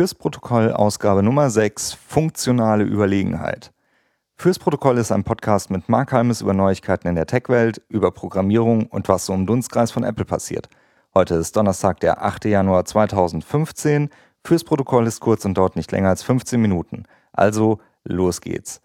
Fürs Protokoll Ausgabe Nummer 6 Funktionale Überlegenheit. Fürs Protokoll ist ein Podcast mit Mark Halmes über Neuigkeiten in der Tech-Welt, über Programmierung und was so im Dunstkreis von Apple passiert. Heute ist Donnerstag, der 8. Januar 2015. Fürs Protokoll ist kurz und dauert nicht länger als 15 Minuten. Also, los geht's.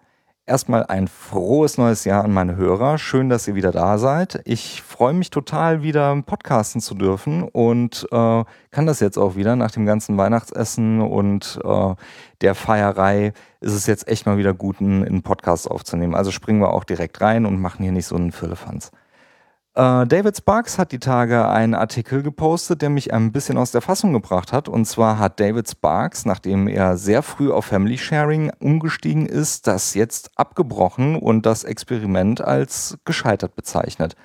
Erstmal ein frohes neues Jahr an meine Hörer. Schön, dass ihr wieder da seid. Ich freue mich total, wieder podcasten zu dürfen und äh, kann das jetzt auch wieder. Nach dem ganzen Weihnachtsessen und äh, der Feierei ist es jetzt echt mal wieder gut, einen, Podcast aufzunehmen. Also springen wir auch direkt rein und machen hier nicht so einen Firlefanz. Äh, David Sparks hat die Tage einen Artikel gepostet, der mich ein bisschen aus der Fassung gebracht hat. Und zwar hat David Sparks, nachdem er sehr früh auf Family Sharing umgestiegen ist, das jetzt abgebrochen und das Experiment als gescheitert bezeichnet.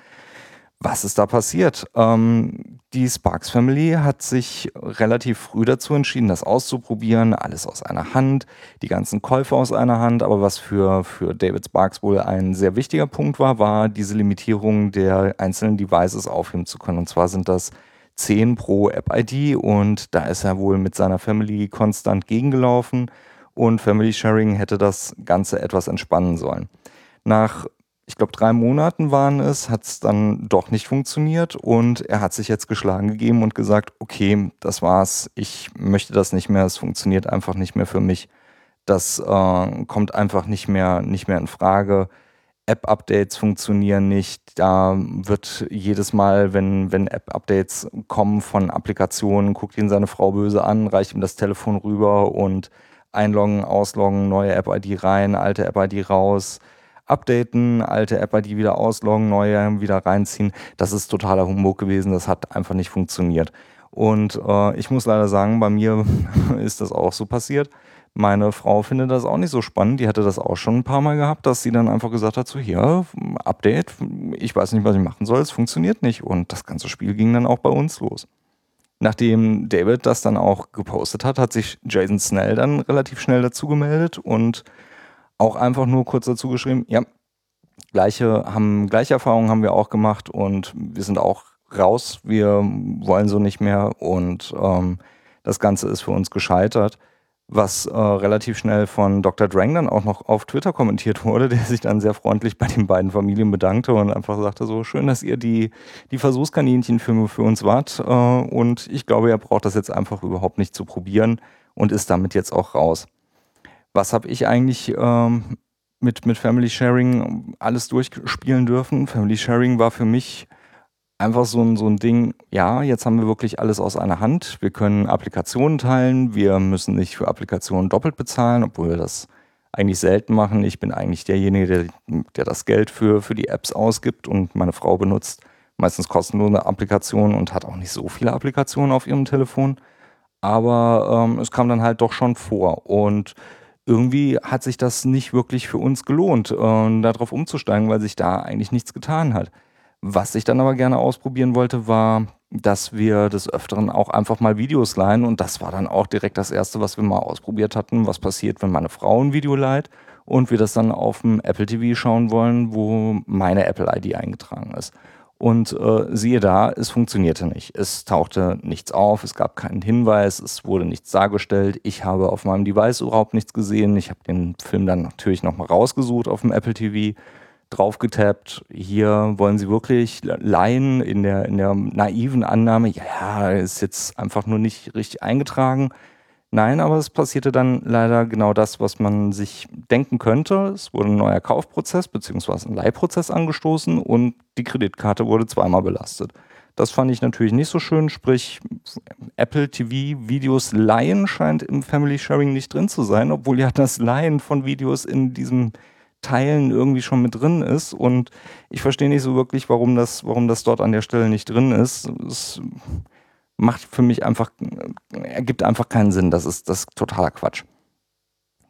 Was ist da passiert? Ähm, die Sparks Family hat sich relativ früh dazu entschieden, das auszuprobieren. Alles aus einer Hand, die ganzen Käufe aus einer Hand. Aber was für, für David Sparks wohl ein sehr wichtiger Punkt war, war diese Limitierung der einzelnen Devices aufheben zu können. Und zwar sind das 10 pro App-ID und da ist er wohl mit seiner Family konstant gegengelaufen und Family Sharing hätte das Ganze etwas entspannen sollen. Nach ich glaube, drei Monaten waren es, hat es dann doch nicht funktioniert und er hat sich jetzt geschlagen gegeben und gesagt, okay, das war's, ich möchte das nicht mehr, es funktioniert einfach nicht mehr für mich. Das äh, kommt einfach nicht mehr, nicht mehr in Frage. App-Updates funktionieren nicht. Da wird jedes Mal, wenn, wenn App-Updates kommen von Applikationen, guckt ihn seine Frau böse an, reicht ihm das Telefon rüber und einloggen, ausloggen, neue App-ID rein, alte App-ID raus updaten, alte App-ID wieder ausloggen, neue wieder reinziehen. Das ist totaler Humbug gewesen. Das hat einfach nicht funktioniert. Und äh, ich muss leider sagen, bei mir ist das auch so passiert. Meine Frau findet das auch nicht so spannend. Die hatte das auch schon ein paar Mal gehabt, dass sie dann einfach gesagt hat: So, hier, Update, ich weiß nicht, was ich machen soll, es funktioniert nicht. Und das ganze Spiel ging dann auch bei uns los. Nachdem David das dann auch gepostet hat, hat sich Jason Snell dann relativ schnell dazu gemeldet und auch einfach nur kurz dazu geschrieben, ja, gleiche, haben, gleiche Erfahrungen haben wir auch gemacht und wir sind auch raus, wir wollen so nicht mehr und ähm, das Ganze ist für uns gescheitert. Was äh, relativ schnell von Dr. Drang dann auch noch auf Twitter kommentiert wurde, der sich dann sehr freundlich bei den beiden Familien bedankte und einfach sagte: So schön, dass ihr die, die Versuchskaninchen für, uns wart. Äh, und ich glaube, ihr braucht das jetzt einfach überhaupt nicht zu probieren und ist damit jetzt auch raus was habe ich eigentlich ähm, mit, mit Family Sharing alles durchspielen dürfen. Family Sharing war für mich einfach so ein, so ein Ding, ja, jetzt haben wir wirklich alles aus einer Hand. Wir können Applikationen teilen, wir müssen nicht für Applikationen doppelt bezahlen, obwohl wir das eigentlich selten machen. Ich bin eigentlich derjenige, der, der das Geld für, für die Apps ausgibt und meine Frau benutzt meistens kostenlose Applikationen und hat auch nicht so viele Applikationen auf ihrem Telefon. Aber ähm, es kam dann halt doch schon vor. Und irgendwie hat sich das nicht wirklich für uns gelohnt, äh, darauf umzusteigen, weil sich da eigentlich nichts getan hat. Was ich dann aber gerne ausprobieren wollte, war, dass wir des Öfteren auch einfach mal Videos leihen und das war dann auch direkt das Erste, was wir mal ausprobiert hatten, was passiert, wenn meine Frau ein Video leiht und wir das dann auf dem Apple TV schauen wollen, wo meine Apple ID eingetragen ist. Und äh, siehe da, es funktionierte nicht. Es tauchte nichts auf, es gab keinen Hinweis, es wurde nichts dargestellt. Ich habe auf meinem Device überhaupt nichts gesehen. Ich habe den Film dann natürlich nochmal rausgesucht auf dem Apple TV, draufgetappt. Hier wollen Sie wirklich leihen in der, in der naiven Annahme, ja, ist jetzt einfach nur nicht richtig eingetragen. Nein, aber es passierte dann leider genau das, was man sich denken könnte. Es wurde ein neuer Kaufprozess bzw. ein Leihprozess angestoßen und die Kreditkarte wurde zweimal belastet. Das fand ich natürlich nicht so schön, sprich Apple TV Videos leihen scheint im Family Sharing nicht drin zu sein, obwohl ja das Leihen von Videos in diesem Teilen irgendwie schon mit drin ist und ich verstehe nicht so wirklich, warum das, warum das dort an der Stelle nicht drin ist. Es macht für mich einfach, ergibt einfach keinen Sinn. Das ist, das ist totaler Quatsch.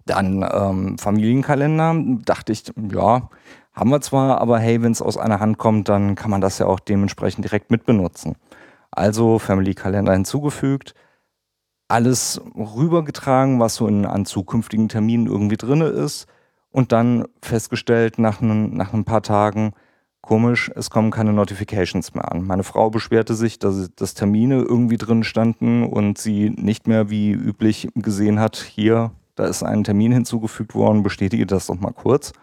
Dann ähm, Familienkalender, dachte ich, ja, haben wir zwar, aber hey, wenn es aus einer Hand kommt, dann kann man das ja auch dementsprechend direkt mitbenutzen. Also Family Kalender hinzugefügt, alles rübergetragen, was so in, an zukünftigen Terminen irgendwie drin ist und dann festgestellt nach, nach ein paar Tagen, Komisch, es kommen keine Notifications mehr an. Meine Frau beschwerte sich, dass, dass Termine irgendwie drin standen und sie nicht mehr wie üblich gesehen hat, hier, da ist ein Termin hinzugefügt worden, bestätige das doch mal kurz.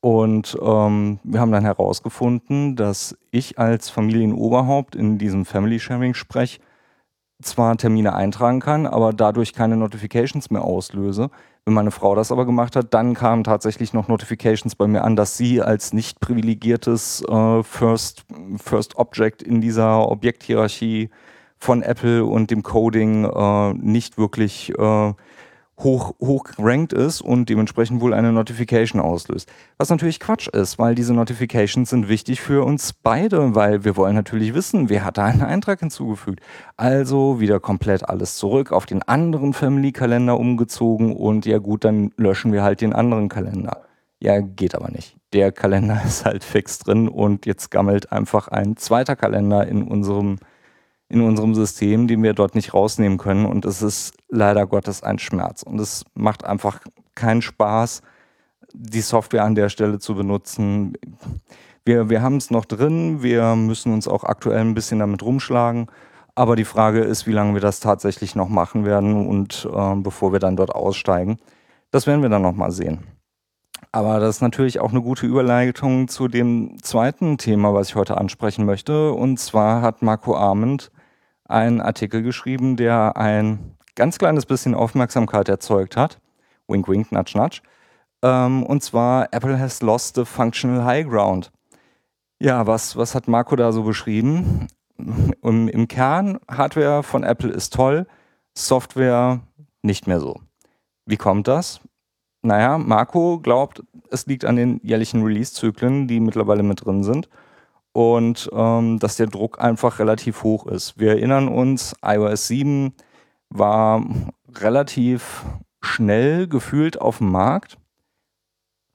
Und ähm, wir haben dann herausgefunden, dass ich als Familienoberhaupt in diesem Family Sharing sprech zwar Termine eintragen kann, aber dadurch keine Notifications mehr auslöse. Wenn meine Frau das aber gemacht hat, dann kamen tatsächlich noch Notifications bei mir an, dass sie als nicht privilegiertes äh, First, First Object in dieser Objekthierarchie von Apple und dem Coding äh, nicht wirklich äh, hoch, hoch gerankt ist und dementsprechend wohl eine Notification auslöst. Was natürlich Quatsch ist, weil diese Notifications sind wichtig für uns beide, weil wir wollen natürlich wissen, wer hat da einen Eintrag hinzugefügt. Also wieder komplett alles zurück auf den anderen Family-Kalender umgezogen und ja gut, dann löschen wir halt den anderen Kalender. Ja, geht aber nicht. Der Kalender ist halt fix drin und jetzt gammelt einfach ein zweiter Kalender in unserem in unserem System, den wir dort nicht rausnehmen können. Und es ist leider Gottes ein Schmerz. Und es macht einfach keinen Spaß, die Software an der Stelle zu benutzen. Wir, wir haben es noch drin, wir müssen uns auch aktuell ein bisschen damit rumschlagen. Aber die Frage ist, wie lange wir das tatsächlich noch machen werden und äh, bevor wir dann dort aussteigen. Das werden wir dann nochmal sehen. Aber das ist natürlich auch eine gute Überleitung zu dem zweiten Thema, was ich heute ansprechen möchte. Und zwar hat Marco Arment einen Artikel geschrieben, der ein ganz kleines bisschen Aufmerksamkeit erzeugt hat. Wink, wink, nudge, nudge. Ähm, und zwar Apple has lost the functional high ground. Ja, was, was hat Marco da so beschrieben? Im, Im Kern, Hardware von Apple ist toll, Software nicht mehr so. Wie kommt das? Naja, Marco glaubt, es liegt an den jährlichen Release-Zyklen, die mittlerweile mit drin sind und ähm, dass der Druck einfach relativ hoch ist. Wir erinnern uns, iOS 7 war relativ schnell gefühlt auf dem Markt.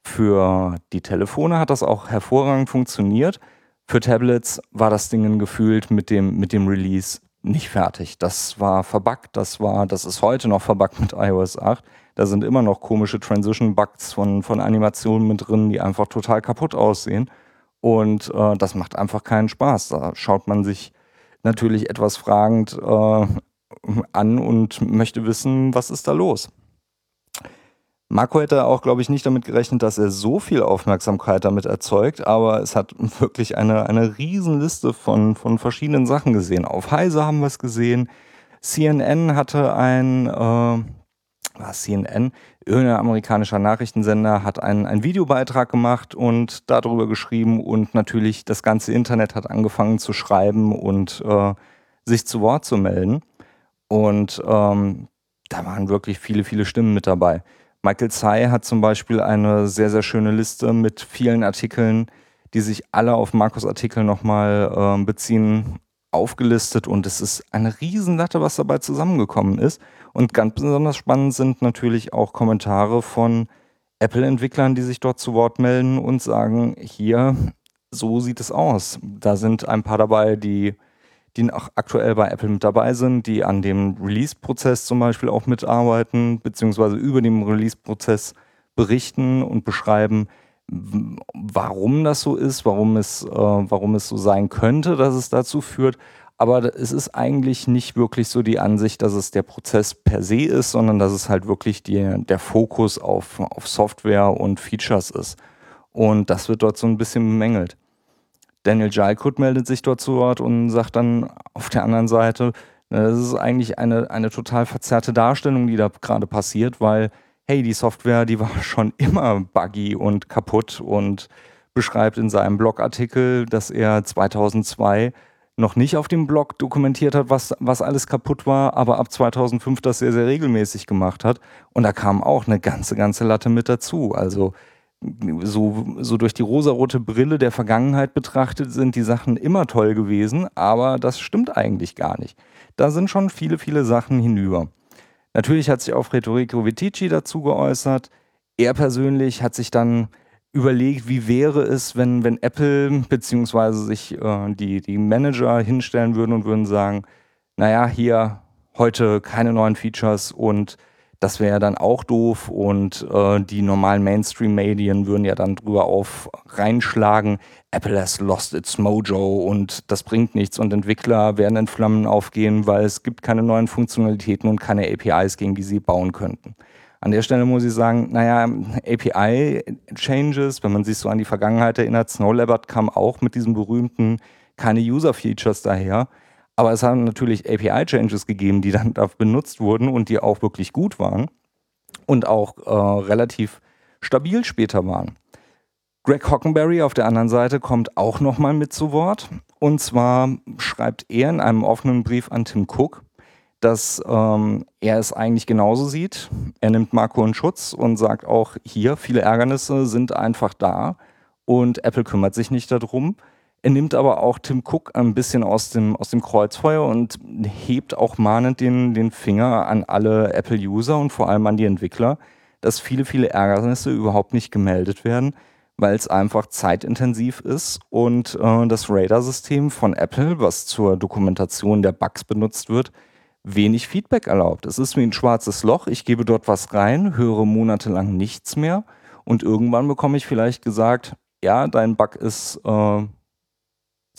Für die Telefone hat das auch hervorragend funktioniert. Für Tablets war das Ding gefühlt mit dem, mit dem Release nicht fertig. Das war verbuggt, das war, das ist heute noch verbuggt mit iOS 8. Da sind immer noch komische Transition-Bugs von, von Animationen mit drin, die einfach total kaputt aussehen. Und äh, das macht einfach keinen Spaß. Da schaut man sich natürlich etwas fragend äh, an und möchte wissen, was ist da los. Marco hätte auch, glaube ich, nicht damit gerechnet, dass er so viel Aufmerksamkeit damit erzeugt, aber es hat wirklich eine, eine Riesenliste von, von verschiedenen Sachen gesehen. Auf Heise haben wir es gesehen. CNN hatte ein, äh, was CNN, irgendein amerikanischer Nachrichtensender hat einen, einen Videobeitrag gemacht und darüber geschrieben und natürlich das ganze Internet hat angefangen zu schreiben und äh, sich zu Wort zu melden. Und ähm, da waren wirklich viele, viele Stimmen mit dabei. Michael Tsai hat zum Beispiel eine sehr, sehr schöne Liste mit vielen Artikeln, die sich alle auf Markus Artikel nochmal äh, beziehen, aufgelistet und es ist eine Riesenlatte, was dabei zusammengekommen ist. Und ganz besonders spannend sind natürlich auch Kommentare von Apple-Entwicklern, die sich dort zu Wort melden und sagen, hier, so sieht es aus. Da sind ein paar dabei, die, die auch aktuell bei Apple mit dabei sind, die an dem Release-Prozess zum Beispiel auch mitarbeiten, beziehungsweise über den Release-Prozess berichten und beschreiben, warum das so ist, warum es, äh, warum es so sein könnte, dass es dazu führt. Aber es ist eigentlich nicht wirklich so die Ansicht, dass es der Prozess per se ist, sondern dass es halt wirklich die, der Fokus auf, auf Software und Features ist. Und das wird dort so ein bisschen bemängelt. Daniel Jalkut meldet sich dort zu Wort und sagt dann auf der anderen Seite, das ist eigentlich eine, eine total verzerrte Darstellung, die da gerade passiert, weil, hey, die Software, die war schon immer buggy und kaputt und beschreibt in seinem Blogartikel, dass er 2002 noch nicht auf dem Blog dokumentiert hat, was, was alles kaputt war, aber ab 2005 das sehr, sehr regelmäßig gemacht hat. Und da kam auch eine ganze, ganze Latte mit dazu. Also so, so durch die rosarote Brille der Vergangenheit betrachtet sind die Sachen immer toll gewesen, aber das stimmt eigentlich gar nicht. Da sind schon viele, viele Sachen hinüber. Natürlich hat sich auch Federico Vitici dazu geäußert. Er persönlich hat sich dann überlegt, wie wäre es, wenn, wenn Apple beziehungsweise sich äh, die, die Manager hinstellen würden und würden sagen, naja, hier heute keine neuen Features und Das wäre ja dann auch doof und äh, die normalen Mainstream-Medien würden ja dann drüber auf reinschlagen, Apple has lost its mojo und das bringt nichts und Entwickler werden in Flammen aufgehen, weil es gibt keine neuen Funktionalitäten und keine APIs, gegen die sie bauen könnten. An der Stelle muss ich sagen, naja, API-Changes, wenn man sich so an die Vergangenheit erinnert, Snow Leopard kam auch mit diesem berühmten keine User-Features daher. Aber es haben natürlich API-Changes gegeben, die dann benutzt wurden und die auch wirklich gut waren und auch äh, relativ stabil später waren. Greg Hockenberry auf der anderen Seite kommt auch nochmal mit zu Wort. Und zwar schreibt er in einem offenen Brief an Tim Cook, dass ähm, er es eigentlich genauso sieht. Er nimmt Marco in Schutz und sagt auch hier, viele Ärgernisse sind einfach da und Apple kümmert sich nicht darum. Er nimmt aber auch Tim Cook ein bisschen aus dem, aus dem Kreuzfeuer und hebt auch mahnend den, den Finger an alle Apple-User und vor allem an die Entwickler, dass viele, viele Ärgernisse überhaupt nicht gemeldet werden, weil es einfach zeitintensiv ist und äh, das Radar-System von Apple, was zur Dokumentation der Bugs benutzt wird, wenig Feedback erlaubt. Es ist wie ein schwarzes Loch. Ich gebe dort was rein, höre monatelang nichts mehr und irgendwann bekomme ich vielleicht gesagt, ja, dein Bug ist äh,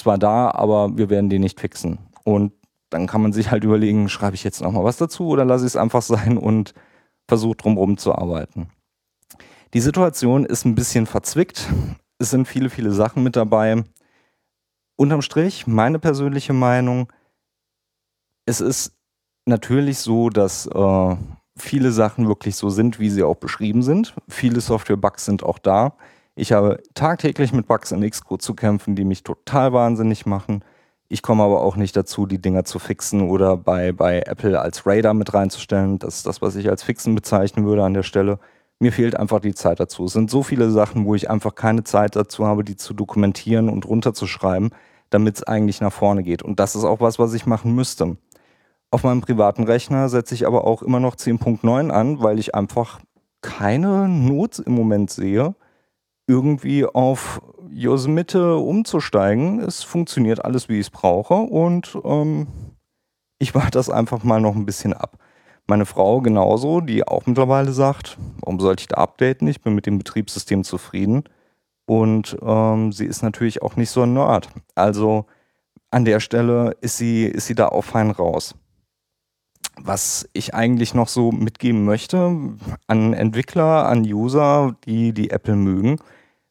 zwar da, aber wir werden den nicht fixen. Und dann kann man sich halt überlegen, schreibe ich jetzt nochmal was dazu oder lasse ich es einfach sein und versuche drumherum zu arbeiten. Die Situation ist ein bisschen verzwickt. Es sind viele, viele Sachen mit dabei. Unterm Strich, meine persönliche Meinung, es ist natürlich so, dass äh, viele Sachen wirklich so sind, wie sie auch beschrieben sind. Viele Software-Bugs sind auch da. Ich habe tagtäglich mit Bugs in Xcode zu kämpfen, die mich total wahnsinnig machen. Ich komme aber auch nicht dazu, die Dinger zu fixen oder bei, bei Apple als Radar mit reinzustellen. Das ist das, was ich als Fixen bezeichnen würde an der Stelle. Mir fehlt einfach die Zeit dazu. Es sind so viele Sachen, wo ich einfach keine Zeit dazu habe, die zu dokumentieren und runterzuschreiben, damit es eigentlich nach vorne geht. Und das ist auch was, was ich machen müsste. Auf meinem privaten Rechner setze ich aber auch immer noch 10.9 an, weil ich einfach keine Not im Moment sehe, irgendwie auf Yosemite umzusteigen. Es funktioniert alles, wie ich es brauche und ähm, ich warte das einfach mal noch ein bisschen ab. Meine Frau genauso, die auch mittlerweile sagt, warum sollte ich da updaten? Ich bin mit dem Betriebssystem zufrieden. Und ähm, sie ist natürlich auch nicht so ein Nerd. Also an der Stelle ist sie, ist sie da auch fein raus. Was ich eigentlich noch so mitgeben möchte an Entwickler, an User, die die Apple mögen,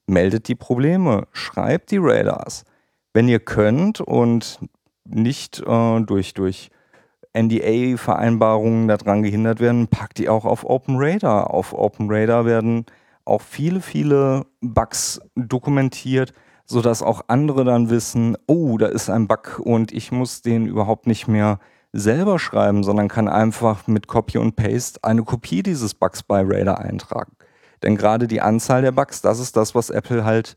meldet die Probleme, schreibt die Radars. Wenn ihr könnt und nicht äh, durch, durch NDA-Vereinbarungen daran gehindert werden, packt die auch auf Open Radar. Auf Open Radar werden auch viele, viele Bugs dokumentiert, sodass auch andere dann wissen, oh, da ist ein Bug und ich muss den überhaupt nicht mehr selber schreiben, sondern kann einfach mit Copy und Paste eine Kopie dieses Bugs bei Radar eintragen. Denn gerade die Anzahl der Bugs, das ist das, was Apple halt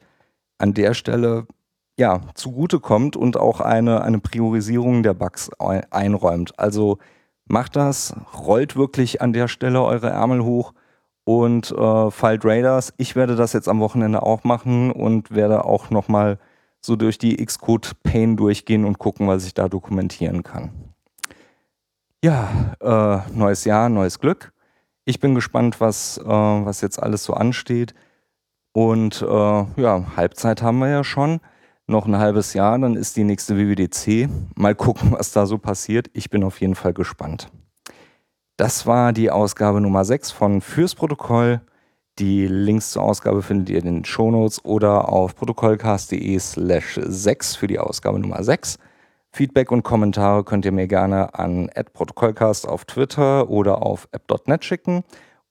an der Stelle ja, zugutekommt und auch eine, eine Priorisierung der Bugs einräumt. Also macht das, rollt wirklich an der Stelle eure Ärmel hoch und äh, feilt Raiders. Ich werde das jetzt am Wochenende auch machen und werde auch nochmal so durch die Xcode-Pain durchgehen und gucken, was ich da dokumentieren kann. Ja, äh, neues Jahr, neues Glück. Ich bin gespannt, was, äh, was jetzt alles so ansteht. Und äh, ja, Halbzeit haben wir ja schon. Noch ein halbes Jahr, dann ist die nächste WWDC. Mal gucken, was da so passiert. Ich bin auf jeden Fall gespannt. Das war die Ausgabe Nummer 6 von Fürs Protokoll. Die Links zur Ausgabe findet ihr in den Shownotes oder auf protokollcast.de slash 6 für die Ausgabe Nummer 6. Feedback und Kommentare könnt ihr mir gerne an @protokollcast auf Twitter oder auf app.net schicken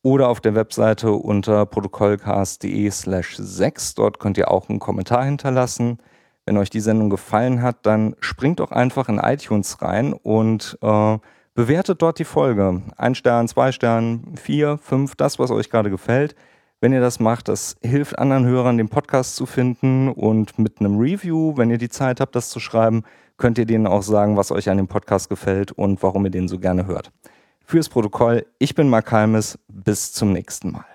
oder auf der Webseite unter protokollcast.de/slash 6. Dort könnt ihr auch einen Kommentar hinterlassen. Wenn euch die Sendung gefallen hat, dann springt doch einfach in iTunes rein und äh, bewertet dort die Folge. Ein Stern, zwei Stern, vier, fünf, das, was euch gerade gefällt. Wenn ihr das macht, das hilft anderen Hörern, den Podcast zu finden und mit einem Review, wenn ihr die Zeit habt, das zu schreiben, könnt ihr denen auch sagen, was euch an dem Podcast gefällt und warum ihr den so gerne hört. Fürs Protokoll, ich bin Mark Halmes, bis zum nächsten Mal.